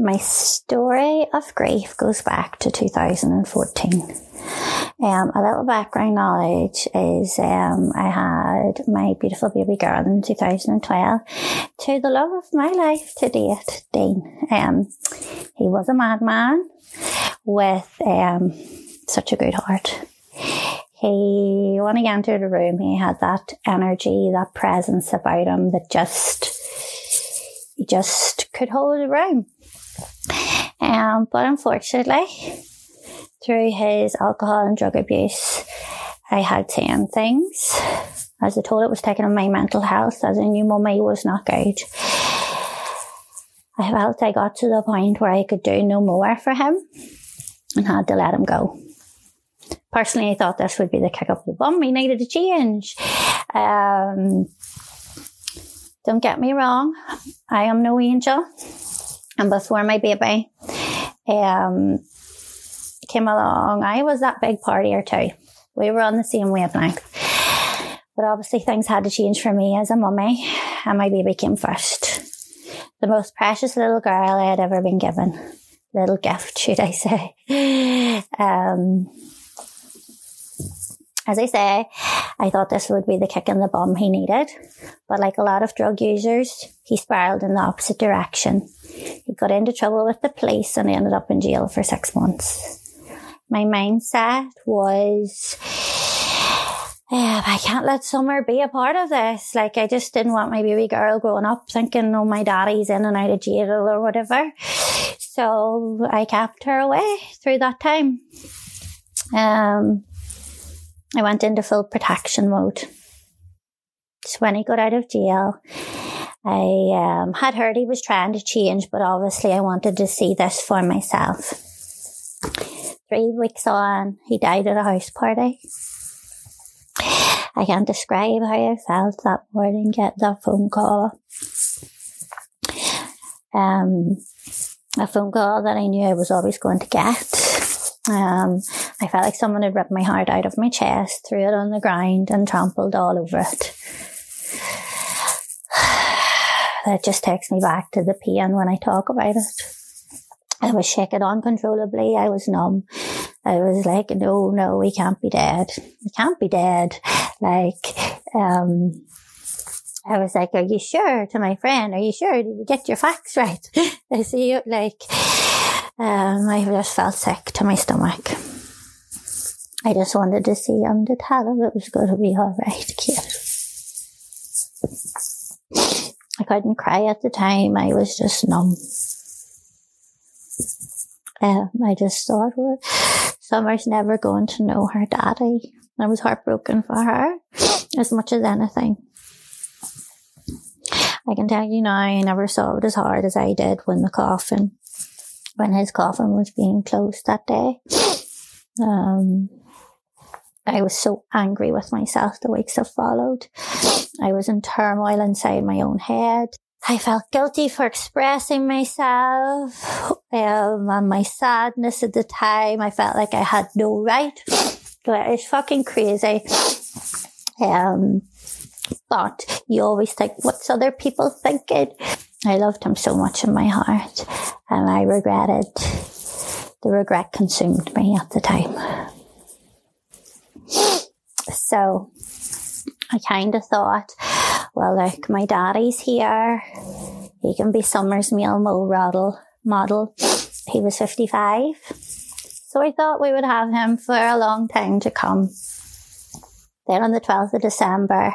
my story of grief goes back to 2014. Um, a little background knowledge is um, I had my beautiful baby girl in 2012 to the love of my life to date, Dean. Um, he was a madman with um, such a good heart. He, when he entered the room, he had that energy, that presence about him that just, just could hold the room. Um, but unfortunately, through his alcohol and drug abuse, I had seen things. As I told, it was taking on my mental health, as I knew mummy was not good. I felt I got to the point where I could do no more for him and had to let him go. Personally, I thought this would be the kick up the bum. He needed a change. Um, don't get me wrong, I am no angel. And before my baby um, came along, I was that big partier too. We were on the same wavelength. But obviously, things had to change for me as a mummy, and my baby came first. The most precious little girl I had ever been given. Little gift, should I say. Um, as I say, I thought this would be the kick in the bum he needed. But like a lot of drug users, he spiraled in the opposite direction. He got into trouble with the police and ended up in jail for six months. My mindset was, yeah, I can't let Summer be a part of this. Like, I just didn't want my baby girl growing up thinking, oh, my daddy's in and out of jail or whatever. So I kept her away through that time. Um, I went into full protection mode. So when he got out of jail, I um, had heard he was trying to change, but obviously I wanted to see this for myself. Three weeks on, he died at a house party. I can't describe how I felt that morning, get that phone call. Um, a phone call that I knew I was always going to get. Um, I felt like someone had ripped my heart out of my chest, threw it on the ground and trampled all over it. That just takes me back to the pain when I talk about it. I was shaking uncontrollably. I was numb. I was like, no, no, we can't be dead. We can't be dead. Like, um, I was like, are you sure to my friend? Are you sure? Did you get your facts right? I see you like, um, I just felt sick to my stomach. I just wanted to see him to tell him it was going to be all right, kid. Couldn't cry at the time. I was just numb. Um, I just thought, well, Summer's never going to know her daddy. I was heartbroken for her as much as anything. I can tell you now, I never saw it as hard as I did when the coffin, when his coffin was being closed that day. Um, I was so angry with myself the weeks that followed. I was in turmoil inside my own head. I felt guilty for expressing myself um, and my sadness at the time. I felt like I had no right. It's fucking crazy. Um, but you always think, what's other people thinking? I loved him so much in my heart and I regretted, the regret consumed me at the time. So I kind of thought, well, look, my daddy's here. He can be Summer's meal model. Model. He was 55. So I thought we would have him for a long time to come. Then on the 12th of December,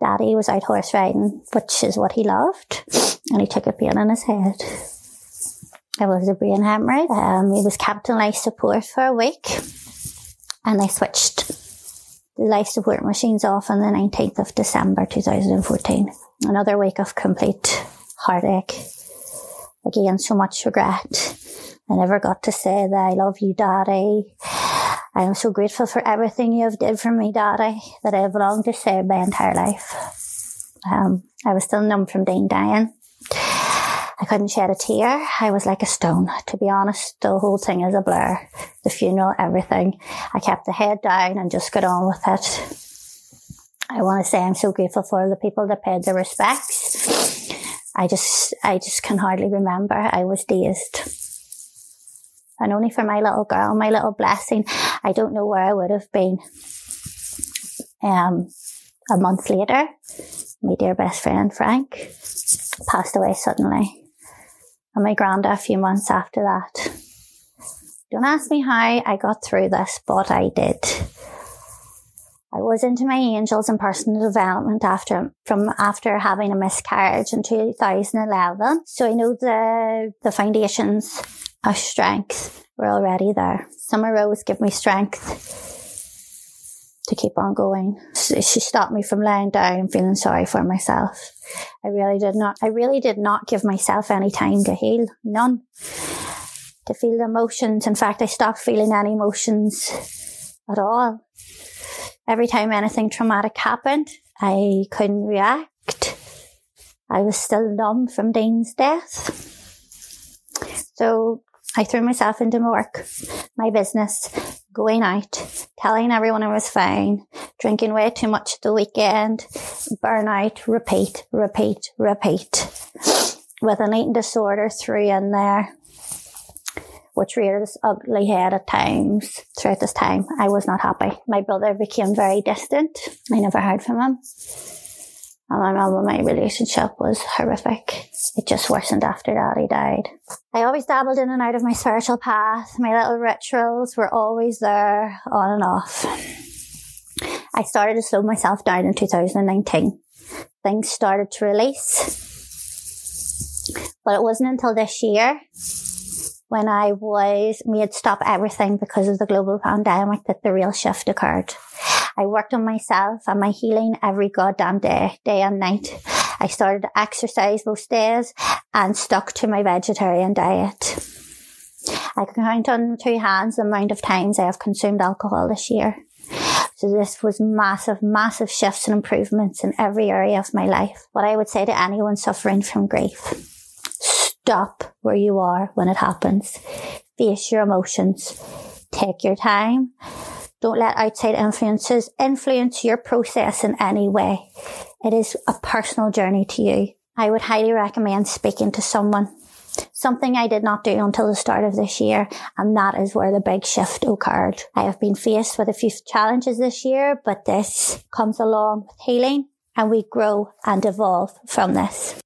Daddy was out horse riding, which is what he loved, and he took a pain in his head. It was a brain hemorrhage. Um, he was kept on life support for a week, and they switched life support machines off on the 19th of December 2014. Another week of complete heartache. Again, so much regret. I never got to say that I love you, Daddy. I am so grateful for everything you have did for me, Daddy, that I have longed to say my entire life. Um, I was still numb from Dean dying. I couldn't shed a tear. I was like a stone. To be honest, the whole thing is a blur. The funeral, everything. I kept the head down and just got on with it. I want to say I'm so grateful for the people that paid their respects. I just, I just can hardly remember. I was dazed. And only for my little girl, my little blessing, I don't know where I would have been. Um, a month later, my dear best friend Frank passed away suddenly. And my granda a few months after that. Don't ask me how I got through this, but I did. I was into my angels and personal development after from after having a miscarriage in 2011. So I know the the foundations of strength were already there. Summer Rose gave me strength to keep on going. She stopped me from laying down feeling sorry for myself. I really did not, I really did not give myself any time to heal. None. To feel the emotions. In fact, I stopped feeling any emotions at all. Every time anything traumatic happened, I couldn't react. I was still numb from Dean's death. So I threw myself into my work, my business, going out, telling everyone I was fine, drinking way too much at the weekend, burnout, repeat, repeat, repeat, with an eating disorder through in there, which reared its ugly head at times throughout this time. I was not happy. My brother became very distant. I never heard from him. And my mum and my relationship was horrific. It just worsened after daddy died. I always dabbled in and out of my spiritual path. My little rituals were always there, on and off. I started to slow myself down in 2019. Things started to release. But it wasn't until this year when I was made stop everything because of the global pandemic that the real shift occurred. I worked on myself and my healing every goddamn day, day and night. I started to exercise most days and stuck to my vegetarian diet. I can count on two hands the amount of times I have consumed alcohol this year. So this was massive, massive shifts and improvements in every area of my life. What I would say to anyone suffering from grief, stop where you are when it happens. Face your emotions. Take your time don't let outside influences influence your process in any way. It is a personal journey to you. I would highly recommend speaking to someone. Something I did not do until the start of this year, and that is where the big shift occurred. I have been faced with a few challenges this year, but this comes along with healing and we grow and evolve from this.